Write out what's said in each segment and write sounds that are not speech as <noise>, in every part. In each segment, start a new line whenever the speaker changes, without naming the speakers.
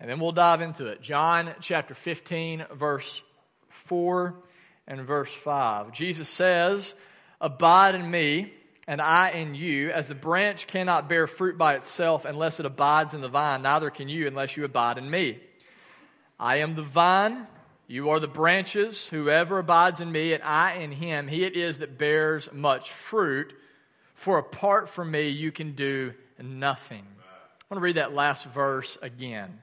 and
then we'll dive into it. John chapter 15, verse 4 and verse 5. Jesus says, Abide in me, and I in you, as the branch cannot bear fruit by itself unless it abides in the vine, neither can you unless you abide in me. I am the vine, you are the branches. Whoever abides in me and I in him, he it is that bears much fruit. For apart from me, you can do nothing. I want to read that last verse again.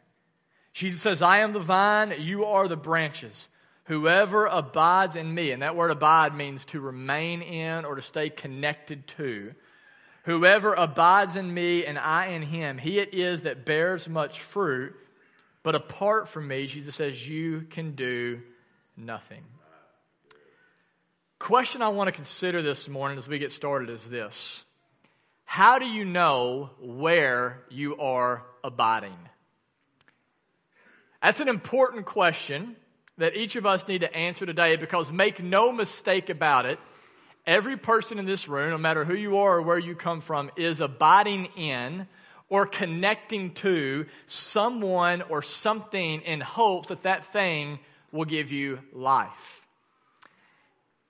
Jesus says, I am the vine, you are the branches. Whoever abides in me, and that word abide means to remain in or to stay connected to. Whoever abides in me and I in him, he it is that bears much fruit. But apart from me, Jesus says, you can do nothing. Question I want to consider this morning as we get started is this How do you know where you are abiding? That's an important question that each of us need to answer today because make no mistake about it, every person in this room, no matter who you are or where you come from, is abiding in or connecting to someone or something in hopes that that thing will give you life.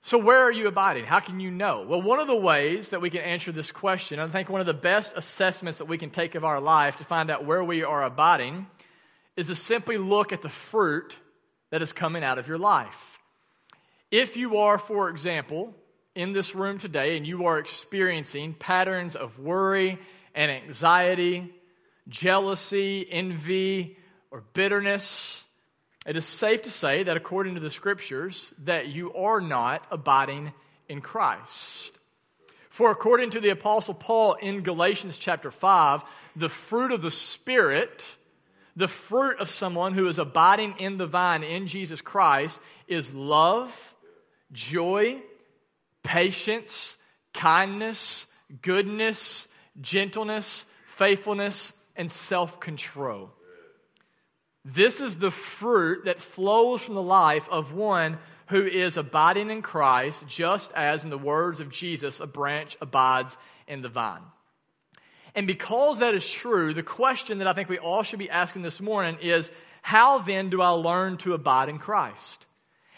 So, where are you abiding? How can you know? Well, one of the ways that we can answer this question, I think one of the best assessments that we can take of our life to find out where we are abiding, is to simply look at the fruit that is coming out of your life. If you are, for example, in this room today and you are experiencing patterns of worry and anxiety, jealousy, envy, or bitterness, it is safe to say that according to the scriptures that you are not abiding in Christ. For according to the apostle Paul in Galatians chapter 5, the fruit of the spirit, the fruit of someone who is abiding in the vine in Jesus Christ is love, joy, patience, kindness, goodness, gentleness, faithfulness, and self control. This is the fruit that flows from the life of one who is abiding in Christ, just as, in the words of Jesus, a branch abides in the vine. And because that is true, the question that I think we all should be asking this morning is how then do I learn to abide in Christ?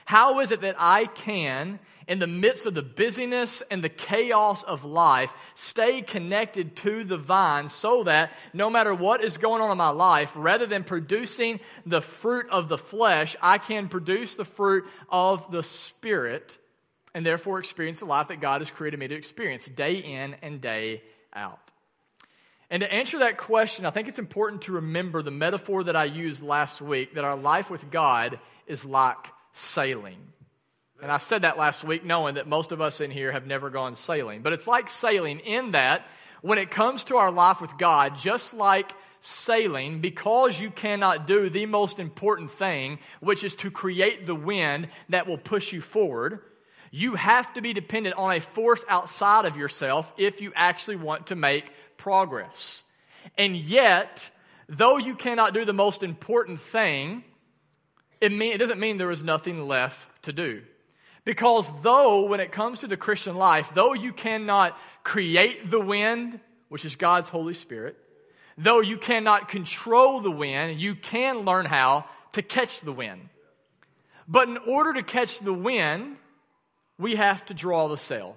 How is it that I can, in the midst of the busyness and the chaos of life, stay connected to the vine so that no matter what is going on in my life, rather than producing the fruit of the flesh, I can produce the fruit of the Spirit and therefore experience the life that God has created me to experience day in and day out? And to answer that question, I think it's important to remember the metaphor that I used last week that our life with God is like sailing. And I said that last week knowing that most of us in here have never gone sailing. But it's like sailing in that when it comes to our life with God, just like sailing, because you cannot do the most important thing, which is to create the wind that will push you forward, you have to be dependent on a force outside of yourself if you actually want to make progress. And yet, though you cannot do the most important thing, it, mean, it doesn't mean there is nothing left to do. Because though, when it comes to the Christian life, though you cannot create the wind, which is God's Holy Spirit, though you cannot control the wind, you can learn how to catch the wind. But in order to catch the wind, we have to draw the sail.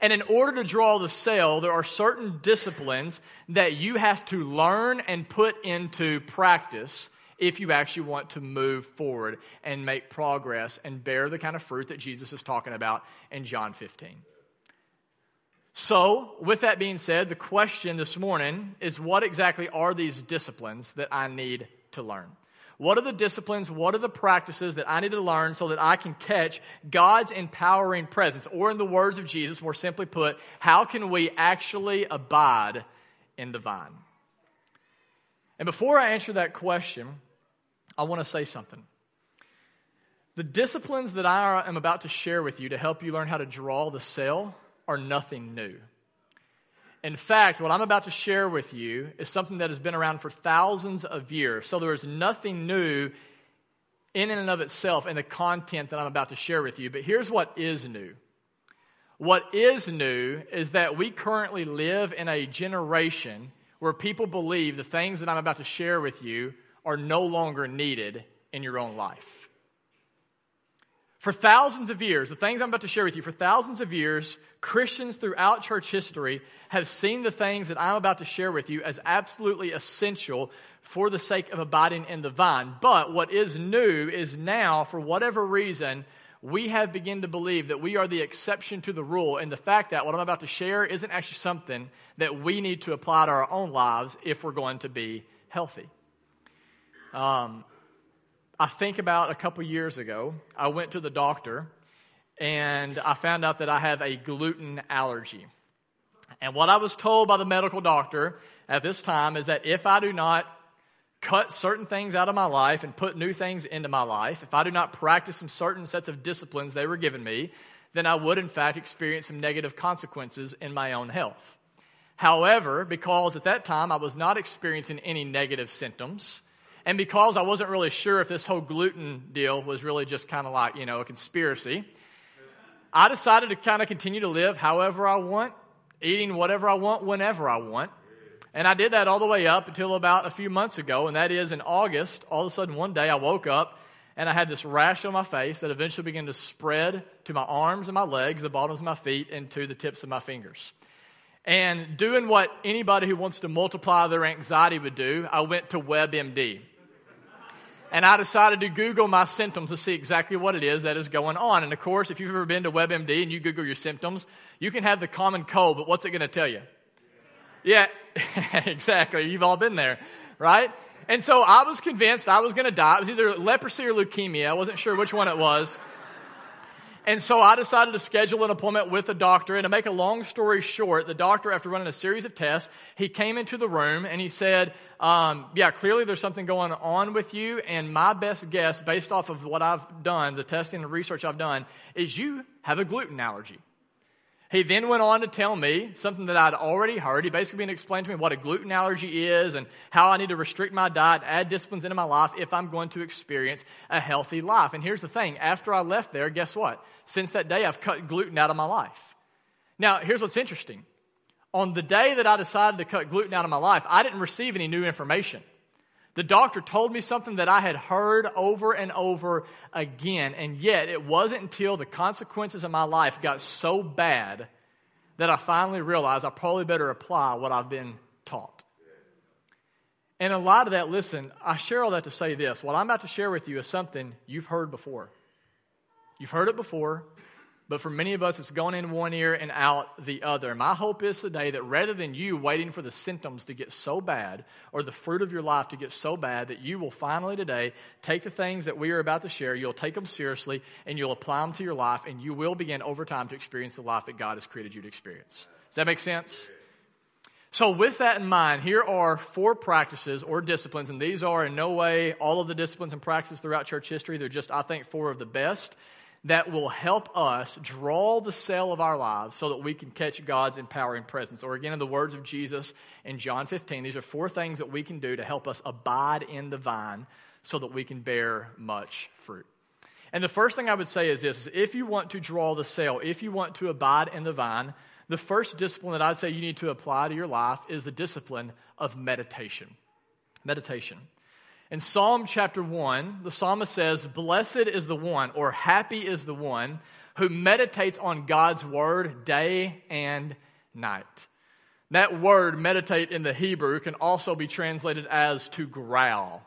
And in order to draw the sail, there are certain disciplines that you have to learn and put into practice if you actually want to move forward and make progress and bear the kind of fruit that Jesus is talking about in John 15. So, with that being said, the question this morning is what exactly are these disciplines that I need to learn? What are the disciplines? What are the practices that I need to learn so that I can catch God's empowering presence? Or, in the words of Jesus, more simply put, how can we actually abide in the vine? And before I answer that question, I want to say something. The disciplines that I am about to share with you to help you learn how to draw the cell are nothing new. In fact, what I'm about to share with you is something that has been around for thousands of years. So there is nothing new in and of itself in the content that I'm about to share with you. But here's what is new. What is new is that we currently live in a generation where people believe the things that I'm about to share with you are no longer needed in your own life. For thousands of years, the things I'm about to share with you, for thousands of years, Christians throughout church history have seen the things that I'm about to share with you as absolutely essential for the sake of abiding in the vine. But what is new is now, for whatever reason, we have begun to believe that we are the exception to the rule, and the fact that what I'm about to share isn't actually something that we need to apply to our own lives if we're going to be healthy. Um, I think about a couple years ago, I went to the doctor and I found out that I have a gluten allergy. And what I was told by the medical doctor at this time is that if I do not cut certain things out of my life and put new things into my life, if I do not practice some certain sets of disciplines they were giving me, then I would in fact experience some negative consequences in my own health. However, because at that time I was not experiencing any negative symptoms, and because I wasn't really sure if this whole gluten deal was really just kind of like, you know, a conspiracy, I decided to kind of continue to live however I want, eating whatever I want, whenever I want. And I did that all the way up until about a few months ago, and that is in August. All of a sudden, one day I woke up and I had this rash on my face that eventually began to spread to my arms and my legs, the bottoms of my feet, and to the tips of my fingers. And doing what anybody who wants to multiply their anxiety would do, I went to WebMD and I decided to Google my symptoms to see exactly what it is that is going on. And of course, if you've ever been to WebMD and you Google your symptoms, you can have the common cold, but what's it going to tell you? Yeah, <laughs> exactly. You've all been there, right? And so I was convinced I was going to die. It was either leprosy or leukemia. I wasn't sure which one it was. And so I decided to schedule an appointment with a doctor. And to make a long story short, the doctor, after running a series of tests, he came into the room and he said, um, Yeah, clearly there's something going on with you. And my best guess, based off of what I've done, the testing and research I've done, is you have a gluten allergy. He then went on to tell me something that I'd already heard. He basically began to explain to me what a gluten allergy is and how I need to restrict my diet, add disciplines into my life if I'm going to experience a healthy life. And here's the thing after I left there, guess what? Since that day, I've cut gluten out of my life. Now, here's what's interesting. On the day that I decided to cut gluten out of my life, I didn't receive any new information. The doctor told me something that I had heard over and over again, and yet it wasn't until the consequences of my life got so bad that I finally realized I probably better apply what I've been taught. And a lot of that, listen, I share all that to say this. What I'm about to share with you is something you've heard before. You've heard it before. But for many of us, it's going in one ear and out the other. My hope is today that rather than you waiting for the symptoms to get so bad or the fruit of your life to get so bad, that you will finally today take the things that we are about to share, you'll take them seriously, and you'll apply them to your life, and you will begin over time to experience the life that God has created you to experience. Does that make sense? So, with that in mind, here are four practices or disciplines, and these are in no way all of the disciplines and practices throughout church history. They're just, I think, four of the best that will help us draw the cell of our lives so that we can catch God's empowering presence. Or again, in the words of Jesus in John 15, these are four things that we can do to help us abide in the vine so that we can bear much fruit. And the first thing I would say is this is if you want to draw the cell, if you want to abide in the vine, the first discipline that I'd say you need to apply to your life is the discipline of meditation. Meditation. In Psalm chapter 1, the psalmist says, Blessed is the one, or happy is the one, who meditates on God's word day and night. That word, meditate in the Hebrew, can also be translated as to growl.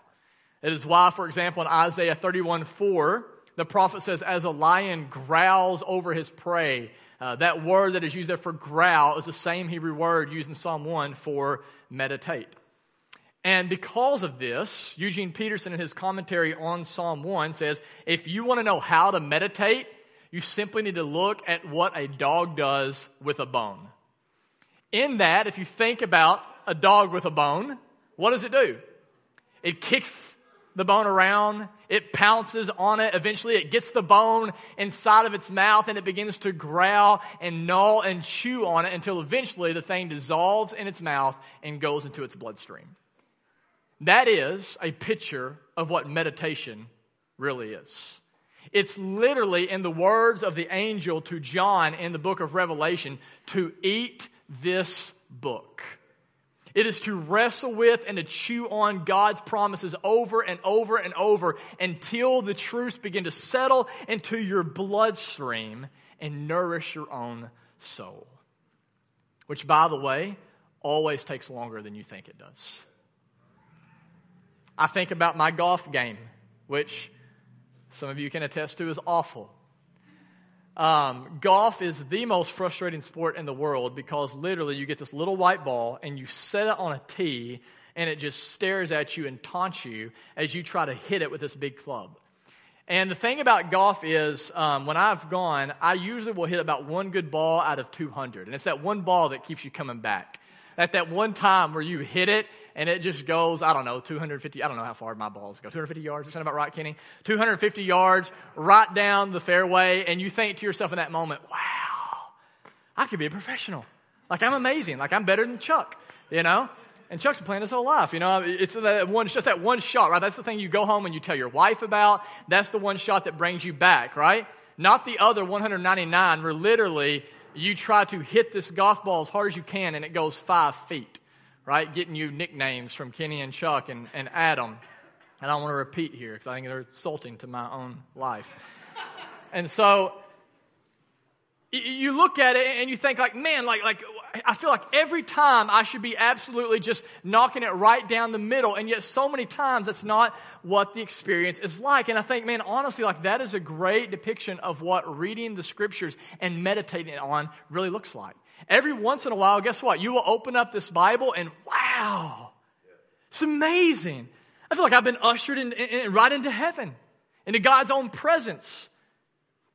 It is why, for example, in Isaiah 31 4, the prophet says, As a lion growls over his prey. Uh, that word that is used there for growl is the same Hebrew word used in Psalm 1 for meditate. And because of this, Eugene Peterson, in his commentary on Psalm 1, says if you want to know how to meditate, you simply need to look at what a dog does with a bone. In that, if you think about a dog with a bone, what does it do? It kicks the bone around, it pounces on it. Eventually, it gets the bone inside of its mouth and it begins to growl and gnaw and chew on it until eventually the thing dissolves in its mouth and goes into its bloodstream. That is a picture of what meditation really is. It's literally, in the words of the angel to John in the book of Revelation, to eat this book. It is to wrestle with and to chew on God's promises over and over and over until the truths begin to settle into your bloodstream and nourish your own soul. Which, by the way, always takes longer than you think it does. I think about my golf game, which some of you can attest to is awful. Um, golf is the most frustrating sport in the world because literally you get this little white ball and you set it on a tee and it just stares at you and taunts you as you try to hit it with this big club. And the thing about golf is, um, when I've gone, I usually will hit about one good ball out of 200. And it's that one ball that keeps you coming back at that one time where you hit it and it just goes, I don't know, 250, I don't know how far my balls go, 250 yards, is that about right, Kenny? 250 yards right down the fairway, and you think to yourself in that moment, wow, I could be a professional. Like, I'm amazing. Like, I'm better than Chuck, you know? And Chuck's been playing his whole life, you know. It's that one, just that one shot, right? That's the thing you go home and you tell your wife about. That's the one shot that brings you back, right? Not the other 199 where literally you try to hit this golf ball as hard as you can and it goes five feet, right? Getting you nicknames from Kenny and Chuck and, and Adam. And I want to repeat here because I think they're insulting to my own life. and so you look at it and you think like, man, like, like I feel like every time I should be absolutely just knocking it right down the middle. And yet so many times that's not what the experience is like. And I think, man, honestly, like that is a great depiction of what reading the scriptures and meditating on really looks like. Every once in a while, guess what? You will open up this Bible and wow, it's amazing. I feel like I've been ushered in, in, in right into heaven, into God's own presence.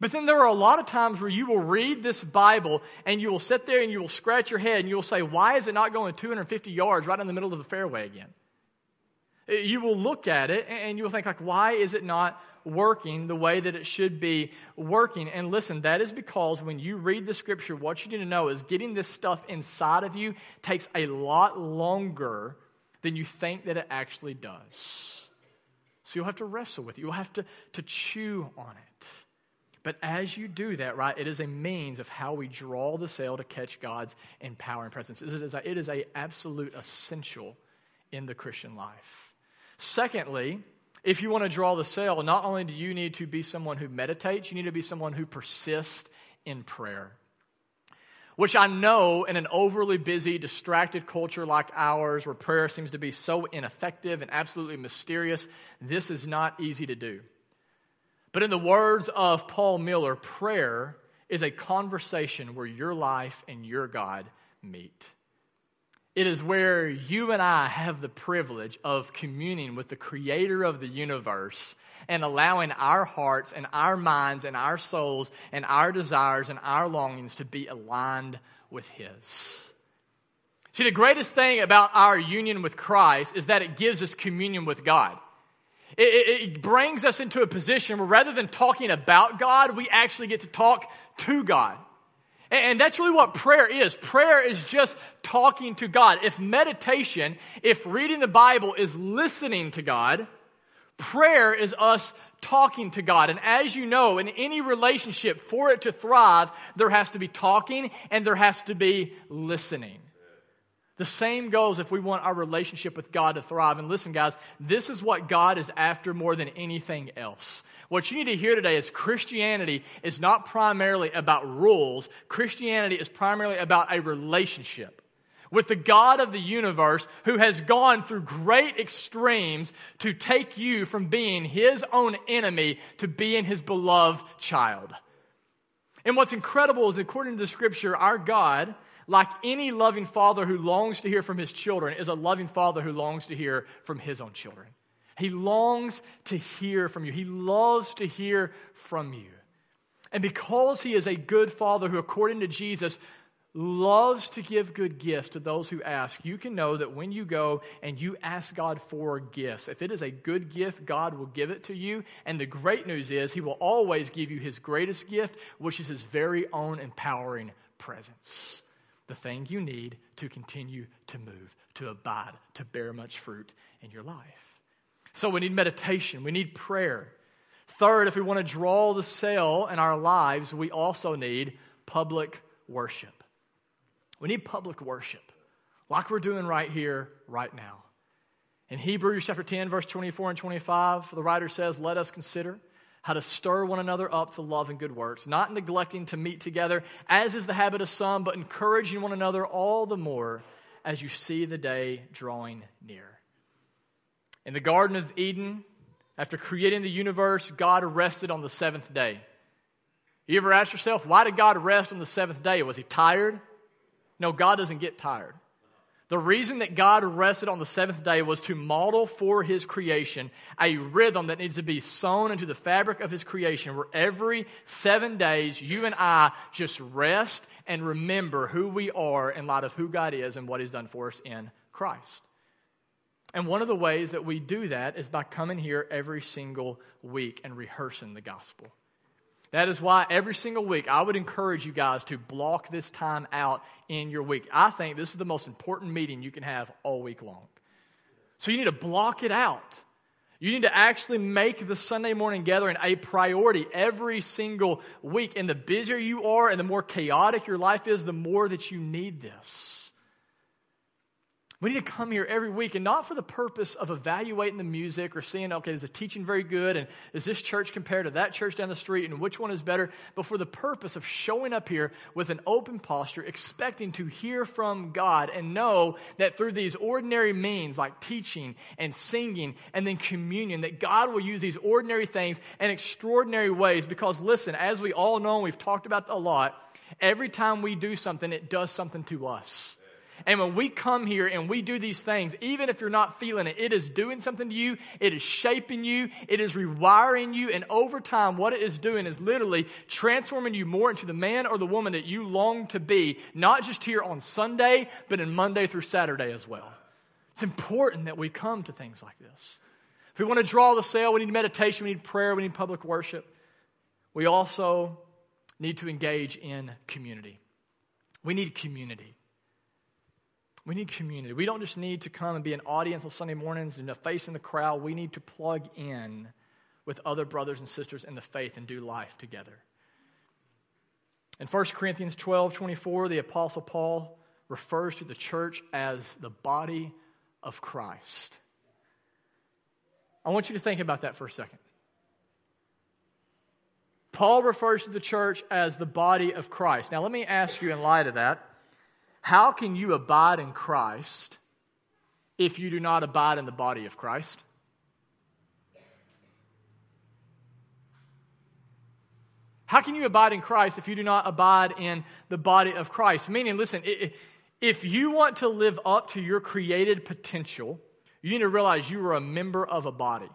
But then there are a lot of times where you will read this Bible and you will sit there and you will scratch your head and you will say, Why is it not going 250 yards right in the middle of the fairway again? Uh, you will look at it and you will think, like, why is it not working the way that it should be working? And listen, that is because when you read the scripture, what you need to know is getting this stuff inside of you takes a lot longer than you think that it actually does. So you'll have to wrestle with it. You'll have to, to chew on it. But as you do that, right, it is a means of how we draw the sail to catch God's in power and presence. It is, a, it is a absolute essential in the Christian life. Secondly, if you want to draw the sail, not only do you need to be someone who meditates, you need to be someone who persists in prayer. Which I know in an overly busy, distracted culture like ours, where prayer seems to be so ineffective and absolutely mysterious, this is not easy to do. But in the words of Paul Miller, prayer is a conversation where your life and your God meet. It is where you and I have the privilege of communing with the creator of the universe and allowing our hearts and our minds and our souls and our desires and our longings to be aligned with His. See, the greatest thing about our union with Christ is that it gives us communion with God. It, it, brings us into a position where rather than talking about God, we actually get to talk to God. And, and that's really what prayer is. Prayer is just talking to God. If meditation, if reading the Bible is listening to God, prayer is us talking to God. And as you know, in any relationship, for it to thrive, there has to be talking and there has to be listening. The same goes if we want our relationship with God to thrive. And listen, guys, this is what God is after more than anything else. What you need to hear today is Christianity is not primarily about rules, Christianity is primarily about a relationship with the God of the universe who has gone through great extremes to take you from being his own enemy to being his beloved child. And what's incredible is, according to the scripture, our God like any loving father who longs to hear from his children, is a loving father who longs to hear from his own children. He longs to hear from you, he loves to hear from you. And because he is a good father who, according to Jesus, loves to give good gifts to those who ask, you can know that when you go and you ask God for gifts, if it is a good gift, God will give it to you. And the great news is, He will always give you His greatest gift, which is His very own empowering presence. The thing you need to continue to move, to abide, to bear much fruit in your life. So we need meditation, we need prayer. Third, if we want to draw the sail in our lives, we also need public worship. We need public worship, like we're doing right here, right now. In Hebrews chapter 10, verse 24 and 25, the writer says, Let us consider how to stir one another up to love and good works, not neglecting to meet together, as is the habit of some, but encouraging one another all the more as you see the day drawing near. In the Garden of Eden, after creating the universe, God rested on the seventh day. You ever ask yourself, why did God rest on the seventh day? Was he tired? No, God doesn't get tired. The reason that God rested on the seventh day was to model for his creation a rhythm that needs to be sewn into the fabric of his creation, where every seven days you and I just rest and remember who we are in light of who God is and what he's done for us in Christ. And one of the ways that we do that is by coming here every single week and rehearsing the gospel. That is why every single week I would encourage you guys to block this time out in your week. I think this is the most important meeting you can have all week long. So you need to block it out. You need to actually make the Sunday morning gathering a priority every single week. And the busier you are and the more chaotic your life is, the more that you need this. We need to come here every week and not for the purpose of evaluating the music or seeing, okay, is the teaching very good? And is this church compared to that church down the street? And which one is better? But for the purpose of showing up here with an open posture, expecting to hear from God and know that through these ordinary means like teaching and singing and then communion, that God will use these ordinary things in extraordinary ways. Because listen, as we all know, and we've talked about a lot, every time we do something, it does something to us. And when we come here and we do these things, even if you're not feeling it, it is doing something to you. It is shaping you. It is rewiring you. And over time, what it is doing is literally transforming you more into the man or the woman that you long to be, not just here on Sunday, but in Monday through Saturday as well. It's important that we come to things like this. If we want to draw the sail, we need meditation, we need prayer, we need public worship. We also need to engage in community. We need community. We need community. We don't just need to come and be an audience on Sunday mornings and a face in the crowd. We need to plug in with other brothers and sisters in the faith and do life together. In 1 Corinthians 12 24, the Apostle Paul refers to the church as the body of Christ. I want you to think about that for a second. Paul refers to the church as the body of Christ. Now, let me ask you, in light of that, how can you abide in Christ if you do not abide in the body of Christ? How can you abide in Christ if you do not abide in the body of Christ? Meaning, listen, if you want to live up to your created potential, you need to realize you are a member of a body.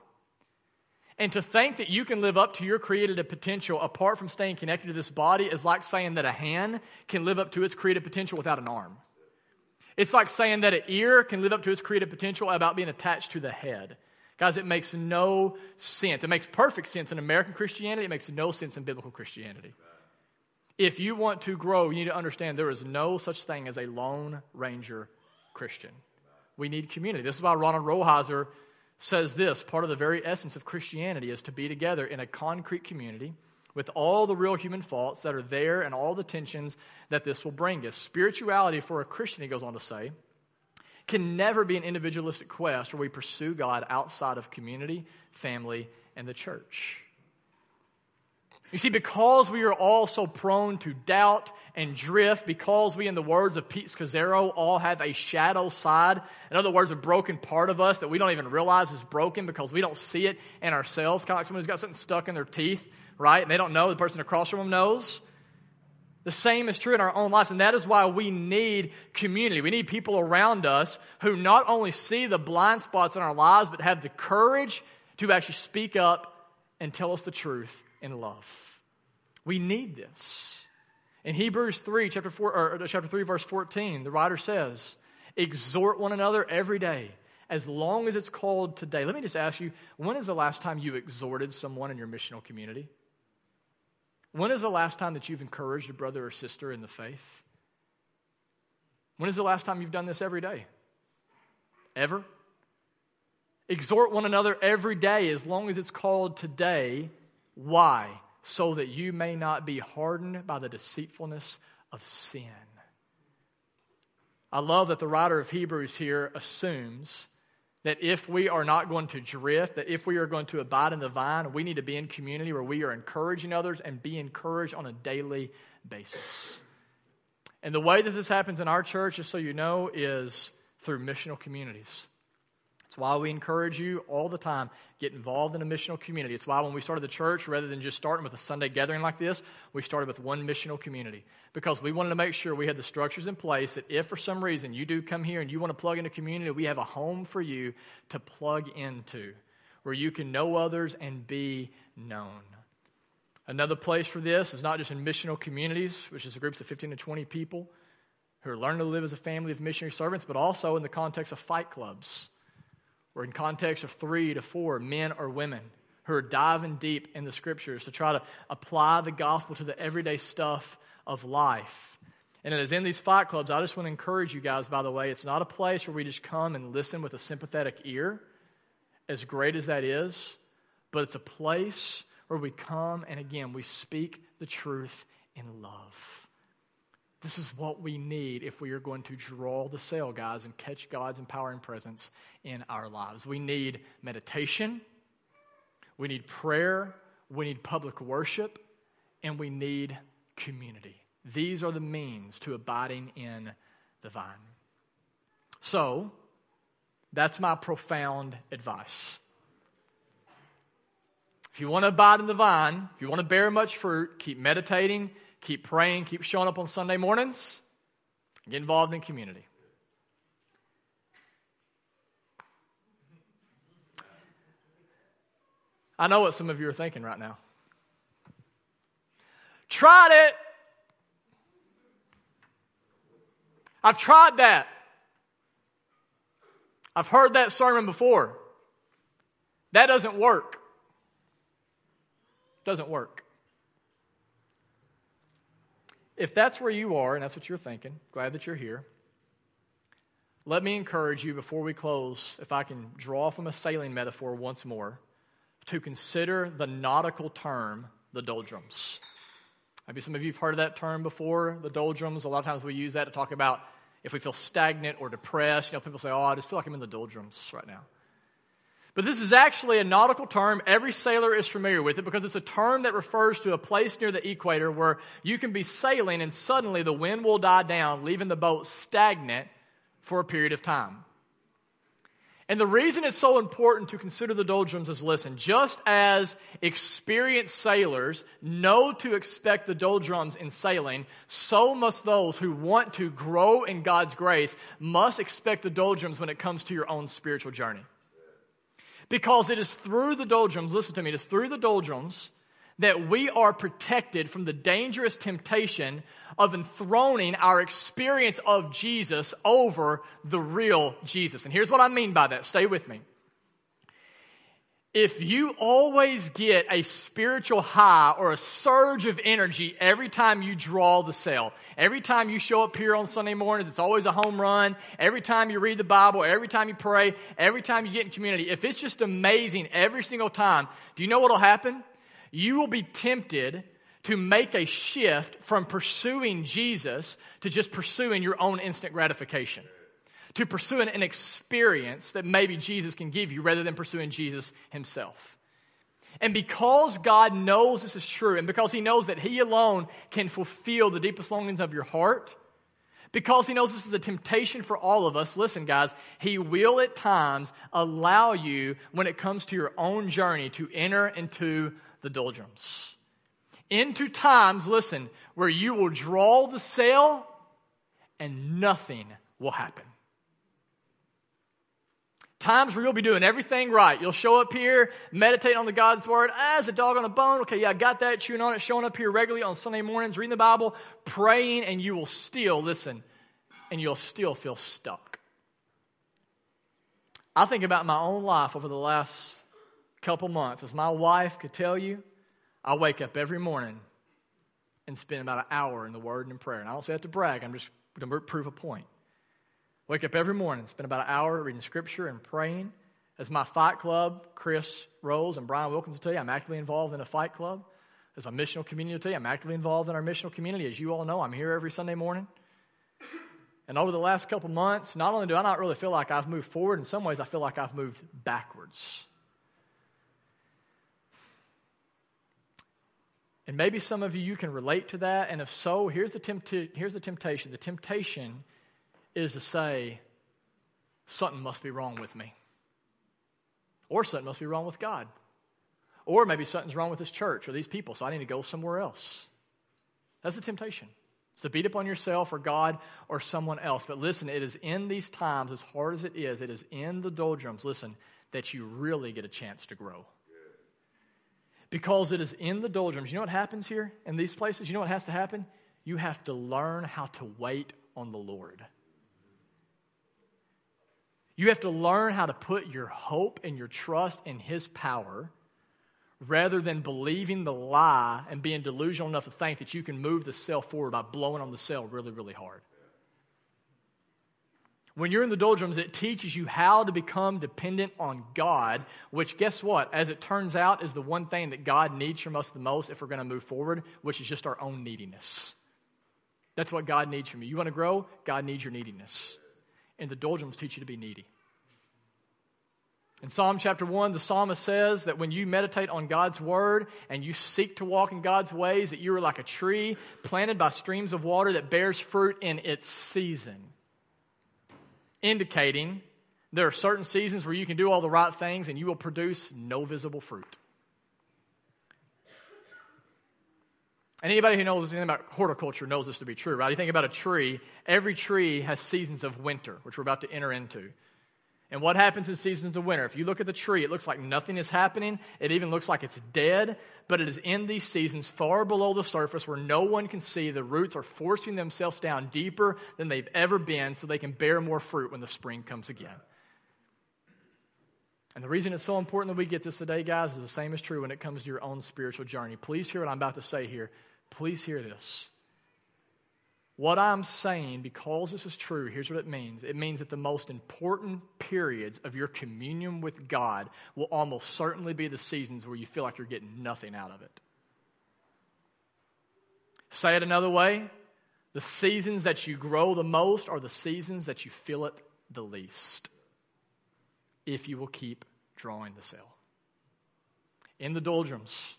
And to think that you can live up to your created potential apart from staying connected to this body is like saying that a hand can live up to its created potential without an arm. It's like saying that an ear can live up to its created potential without being attached to the head. Guys, it makes no sense. It makes perfect sense in American Christianity. It makes no sense in biblical Christianity. If you want to grow, you need to understand there is no such thing as a lone ranger Christian. We need community. This is why Ronald Rolheiser says this part of the very essence of Christianity is to be together in a concrete community with all the real human faults that are there and all the tensions that this will bring us. Spirituality for a Christian, he goes on to say, can never be an individualistic quest where we pursue God outside of community, family, and the church. You see, because we are all so prone to doubt and drift, because we, in the words of Pete Scazzero, all have a shadow side, in other words, a broken part of us that we don't even realize is broken because we don't see it in ourselves, kind of like someone who's got something stuck in their teeth, right? And they don't know, the person across from them knows. The same is true in our own lives, and that is why we need community. We need people around us who not only see the blind spots in our lives, but have the courage to actually speak up and tell us the truth in love. We need this. In Hebrews 3, chapter, 4, or chapter 3, verse 14, the writer says, Exhort one another every day, as long as it's called today. Let me just ask you, when is the last time you exhorted someone in your missional community? When is the last time that you've encouraged a brother or sister in the faith? When is the last time you've done this every day? Ever? Exhort one another every day as long as it's called today. Why? So that you may not be hardened by the deceitfulness of sin. I love that the writer of Hebrews here assumes that if we are not going to drift, that if we are going to abide in the vine, we need to be in community where we are encouraging others and be encouraged on a daily basis. And the way that this happens in our church, just so you know, is through missional communities. It's why we encourage you all the time get involved in a missional community. It's why when we started the church, rather than just starting with a Sunday gathering like this, we started with one missional community because we wanted to make sure we had the structures in place that if for some reason you do come here and you want to plug into community, we have a home for you to plug into where you can know others and be known. Another place for this is not just in missional communities, which is groups of 15 to 20 people who are learning to live as a family of missionary servants, but also in the context of fight clubs, or in context of three to four men or women who are diving deep in the scriptures to try to apply the gospel to the everyday stuff of life. And it is in these fight clubs, I just want to encourage you guys, by the way, it's not a place where we just come and listen with a sympathetic ear, as great as that is, but it's a place where we come and again, we speak the truth in love. This is what we need if we are going to draw the sail, guys, and catch God's empowering presence in our lives. We need meditation, we need prayer, we need public worship, and we need community. These are the means to abiding in the vine. So, that's my profound advice. If you want to abide in the vine, if you want to bear much fruit, keep meditating, keep praying, keep showing up on Sunday mornings, get involved in community. I know what some of you are thinking right now. Tried it. I've tried that. I've heard that sermon before. That doesn't work. Doesn't work. If that's where you are and that's what you're thinking, glad that you're here. Let me encourage you before we close, if I can draw from a sailing metaphor once more, to consider the nautical term, the doldrums. Maybe some of you have heard of that term before, the doldrums. A lot of times we use that to talk about if we feel stagnant or depressed. You know, people say, oh, I just feel like I'm in the doldrums right now. But this is actually a nautical term. Every sailor is familiar with it because it's a term that refers to a place near the equator where you can be sailing and suddenly the wind will die down, leaving the boat stagnant for a period of time. And the reason it's so important to consider the doldrums is listen, just as experienced sailors know to expect the doldrums in sailing, so must those who want to grow in God's grace must expect the doldrums when it comes to your own spiritual journey. Because it is through the doldrums, listen to me, it is through the doldrums that we are protected from the dangerous temptation of enthroning our experience of Jesus over the real Jesus. And here's what I mean by that. Stay with me if you always get a spiritual high or a surge of energy every time you draw the sail, every time you show up here on Sunday mornings, it's always a home run. Every time you read the Bible, every time you pray, every time you get in community, if it's just amazing every single time, do you know what will happen? You will be tempted to make a shift from pursuing Jesus to just pursuing your own instant gratification to pursue an experience that maybe Jesus can give you rather than pursuing Jesus himself. And because God knows this is true, and because He knows that He alone can fulfill the deepest longings of your heart, because He knows this is a temptation for all of us, listen, guys, He will at times allow you, when it comes to your own journey, to enter into the doldrums. Into times, listen, where you will draw the sail and nothing will happen. Times where you'll be doing everything right. You'll show up here, meditate on the God's Word. Ah, as a dog on a bone. Okay, yeah, I got that. Chewing on it, showing up here regularly on Sunday mornings, reading the Bible, praying, and you will still, listen, and you'll still feel stuck. I think about my own life over the last couple months. As my wife could tell you, I wake up every morning and spend about an hour in the Word and in prayer. And I don't say that to brag, I'm just going to prove a point. Wake up every morning, spend about an hour reading Scripture and praying. As my fight club, Chris Rose and Brian Wilkins will tell you, I'm actively involved in a fight club. As my missional community will tell you, I'm actively involved in our missional community. As you all know, I'm here every Sunday morning. And over the last couple months, not only do I not really feel like I've moved forward, in some ways I feel like I've moved backwards. And maybe some of you, you can relate to that. And if so, here's the, here's the temptation. The temptation is to say, something must be wrong with me. Or something must be wrong with God. Or maybe something's wrong with this church or these people, so I need to go somewhere else. That's the temptation. It's to beat up on yourself or God or someone else. But listen, it is in these times, as hard as it is, it is in the doldrums, listen, that you really get a chance to grow. Because it is in the doldrums. You know what happens here in these places? You know what has to happen? You have to learn how to wait on the Lord. You have to learn how to put your hope and your trust in His power rather than believing the lie and being delusional enough to think that you can move the cell forward by blowing on the cell really, really hard. When you're in the doldrums, it teaches you how to become dependent on God, which, guess what? As it turns out, is the one thing that God needs from us the most if we're going to move forward, which is just our own neediness. That's what God needs from you. You want to grow? God needs your neediness. And the doldrums teach you to be needy. In Psalm chapter 1, the psalmist says that when you meditate on God's word and you seek to walk in God's ways, that you are like a tree planted by streams of water that bears fruit in its season indicating there are certain seasons where you can do all the right things and you will produce no visible fruit. And anybody who knows anything about horticulture knows this to be true, right? You think about a tree, every tree has seasons of winter, which we're about to enter into. And what happens in seasons of winter? If you look at the tree, it looks like nothing is happening. It even looks like it's dead, but it is in these seasons far below the surface where no one can see. The roots are forcing themselves down deeper than they've ever been so they can bear more fruit when the spring comes again. And the reason it's so important that we get this today, guys, is the same is true when it comes to your own spiritual journey. Please hear what I'm about to say here. Please hear this. What I'm saying, because this is true, here's what it means it means that the most important periods of your communion with God will almost certainly be the seasons where you feel like you're getting nothing out of it. Say it another way the seasons that you grow the most are the seasons that you feel it the least, if you will keep drawing the cell. In the doldrums,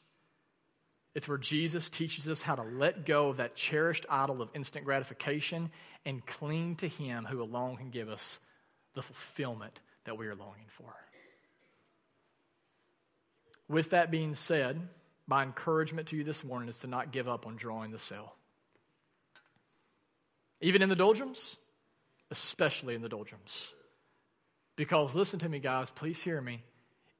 it's where Jesus teaches us how to let go of that cherished idol of instant gratification and cling to Him who alone can give us the fulfillment that we are longing for. With that being said, my encouragement to you this morning is to not give up on drawing the cell. Even in the doldrums, especially in the doldrums. Because listen to me, guys, please hear me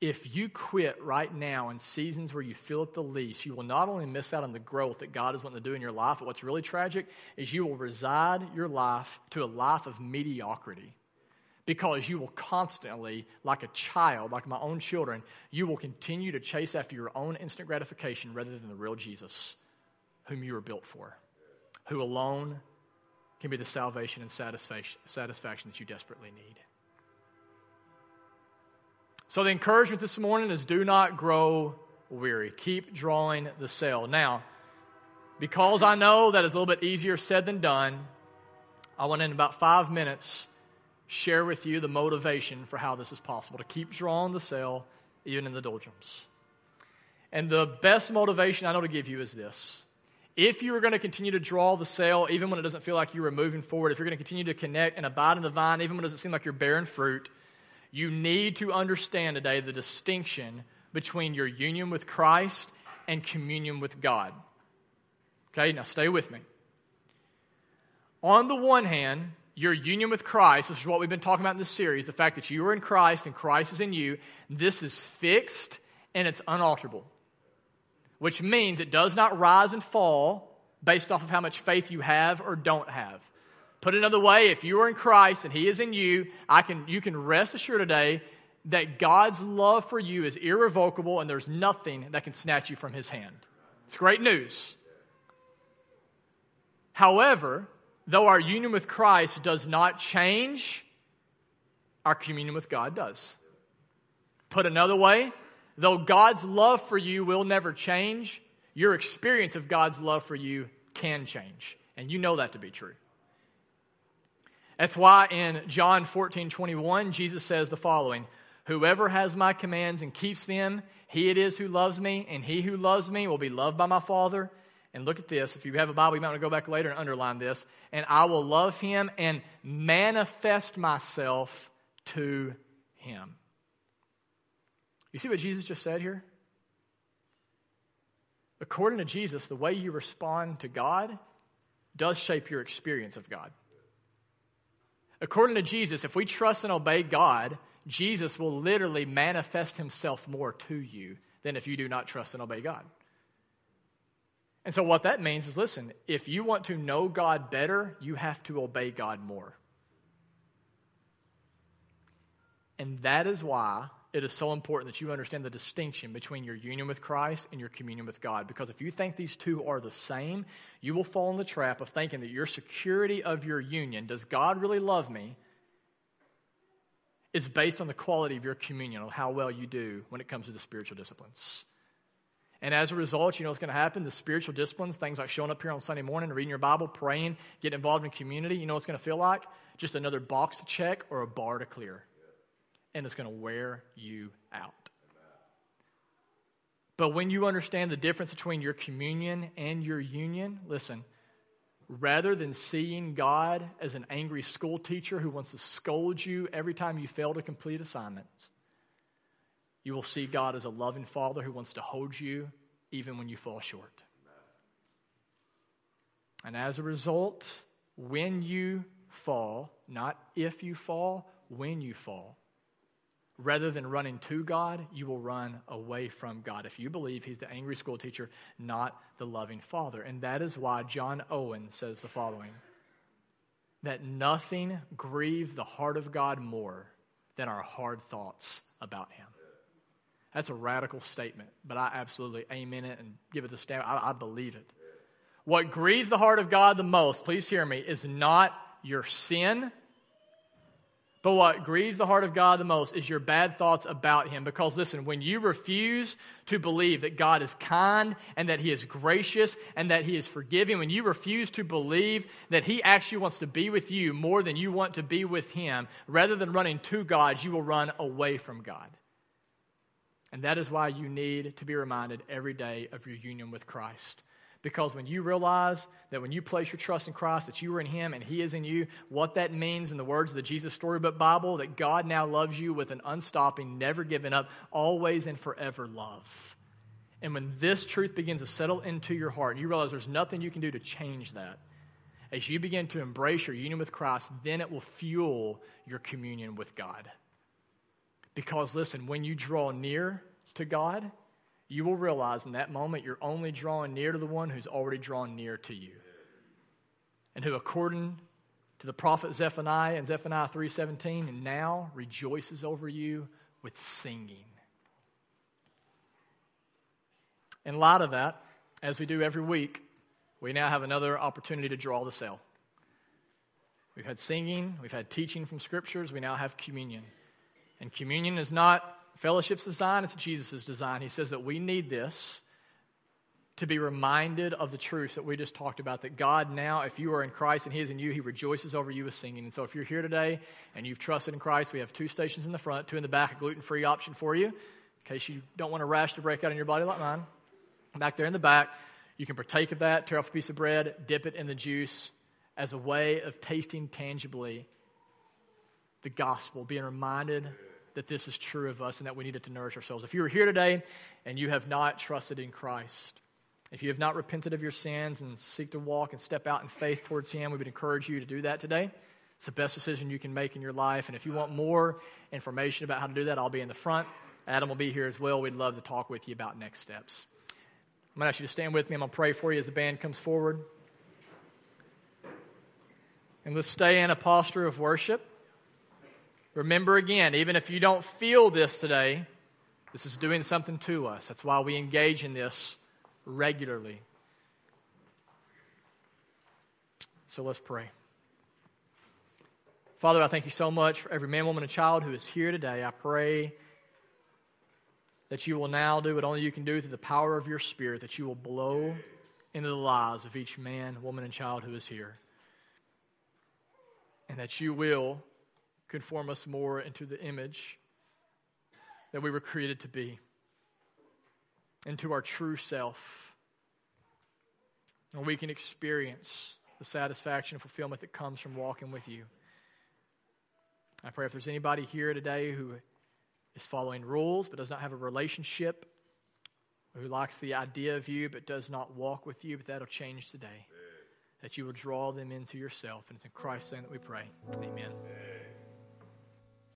if you quit right now in seasons where you feel it the least, you will not only miss out on the growth that God is wanting to do in your life, but what's really tragic is you will reside your life to a life of mediocrity. Because you will constantly, like a child, like my own children, you will continue to chase after your own instant gratification rather than the real Jesus, whom you were built for, who alone can be the salvation and satisfaction, satisfaction that you desperately need. So the encouragement this morning is do not grow weary. Keep drawing the cell. Now, because I know that is a little bit easier said than done, I want in about five minutes share with you the motivation for how this is possible to keep drawing the cell even in the doldrums. And the best motivation I know to give you is this. If you are going to continue to draw the cell, even when it doesn't feel like you are moving forward, if you're going to continue to connect and abide in the vine, even when it doesn't seem like you're bearing fruit, you need to understand today the distinction between your union with Christ and communion with God. Okay, now stay with me. On the one hand, your union with Christ, this is what we've been talking about in this series, the fact that you are in Christ and Christ is in you, this is fixed and it's unalterable. Which means it does not rise and fall based off of how much faith you have or don't have. Put another way, if you are in Christ and He is in you, I can, you can rest assured today that God's love for you is irrevocable and there's nothing that can snatch you from His hand. It's great news. However, though our union with Christ does not change, our communion with God does. Put another way, though God's love for you will never change, your experience of God's love for you can change. And you know that to be true. That's why in John 14 21, Jesus says the following Whoever has my commands and keeps them, he it is who loves me, and he who loves me will be loved by my Father. And look at this. If you have a Bible, you might want to go back later and underline this. And I will love him and manifest myself to him. You see what Jesus just said here? According to Jesus, the way you respond to God does shape your experience of God. According to Jesus, if we trust and obey God, Jesus will literally manifest himself more to you than if you do not trust and obey God. And so, what that means is listen, if you want to know God better, you have to obey God more. And that is why it is so important that you understand the distinction between your union with Christ and your communion with God. Because if you think these two are the same, you will fall in the trap of thinking that your security of your union, does God really love me, is based on the quality of your communion, on how well you do when it comes to the spiritual disciplines. And as a result, you know what's going to happen? The spiritual disciplines, things like showing up here on Sunday morning, reading your Bible, praying, getting involved in community, you know what's going to feel like? Just another box to check or a bar to clear and it's going to wear you out. But when you understand the difference between your communion and your union, listen, rather than seeing God as an angry school teacher who wants to scold you every time you fail to complete assignments, you will see God as a loving father who wants to hold you even when you fall short. And as a result, when you fall, not if you fall, when you fall, Rather than running to God, you will run away from God if you believe He's the angry school teacher, not the loving Father. And that is why John Owen says the following that nothing grieves the heart of God more than our hard thoughts about Him. That's a radical statement, but I absolutely amen it and give it the stamp. I, I believe it. What grieves the heart of God the most, please hear me, is not your sin but what grieves the heart of God the most is your bad thoughts about Him. Because listen, when you refuse to believe that God is kind and that He is gracious and that He is forgiving, when you refuse to believe that He actually wants to be with you more than you want to be with Him, rather than running to God, you will run away from God. And that is why you need to be reminded every day of your union with Christ. Because when you realize that when you place your trust in Christ, that you are in Him and He is in you, what that means in the words of the Jesus Storybook Bible, that God now loves you with an unstopping, never giving up, always and forever love. And when this truth begins to settle into your heart, and you realize there's nothing you can do to change that, as you begin to embrace your union with Christ, then it will fuel your communion with God. Because listen, when you draw near to God, you will realize in that moment you're only drawing near to the one who's already drawn near to you. And who, according to the prophet Zephaniah and Zephaniah 3:17, now rejoices over you with singing. In light of that, as we do every week, we now have another opportunity to draw the cell. We've had singing, we've had teaching from scriptures, we now have communion. And communion is not fellowship's design, it's Jesus' design. He says that we need this to be reminded of the truths that we just talked about that God now, if you are in Christ and He is in you, He rejoices over you with singing. And so if you're here today and you've trusted in Christ, we have two stations in the front, two in the back, a gluten free option for you in case you don't want a rash to break out in your body like mine. Back there in the back, you can partake of that, tear off a piece of bread, dip it in the juice as a way of tasting tangibly the gospel, being reminded that this is true of us and that we needed to nourish ourselves. If you are here today and you have not trusted in Christ, if you have not repented of your sins and seek to walk and step out in faith towards Him, we would encourage you to do that today. It's the best decision you can make in your life. And if you want more information about how to do that, I'll be in the front. Adam will be here as well. We'd love to talk with you about next steps. I'm going to ask you to stand with me. I'm going to pray for you as the band comes forward. And let's stay in a posture of worship. Remember again, even if you don't feel this today, this is doing something to us. That's why we engage in this regularly. So let's pray. Father, I thank you so much for every man, woman, and child who is here today. I pray that you will now do what only you can do through the power of your Spirit, that you will blow into the lives of each man, woman, and child who is here. And that you will conform us more into the image that we were created to be, into our true self. And we can experience the satisfaction and fulfillment that comes from walking with you. I pray if there's anybody here today who is following rules but does not have a relationship, who likes the idea of you but does not walk with you, but that'll change today. That you will draw them into yourself. And it's in Christ's name that we pray. Amen.